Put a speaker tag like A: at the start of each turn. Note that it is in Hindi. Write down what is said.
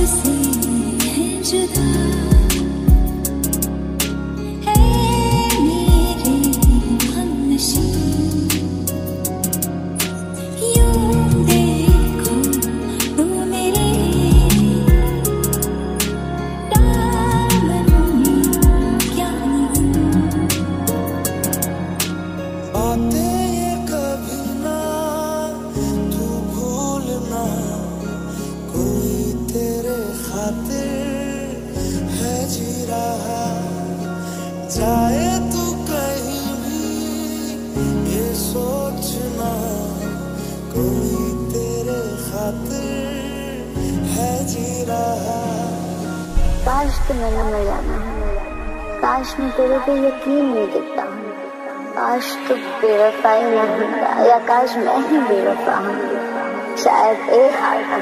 A: this जाए तू कहीं भी ये सोचना कोई तेरे खातिर है जी रहा।
B: काश तो मैंने मर जाना है। काश मैं तेरे पे यकीन नहीं देता हूँ काश तो बेवफाई न होता, या काश मैं ही बेवफा हूँ। शायद एक हार का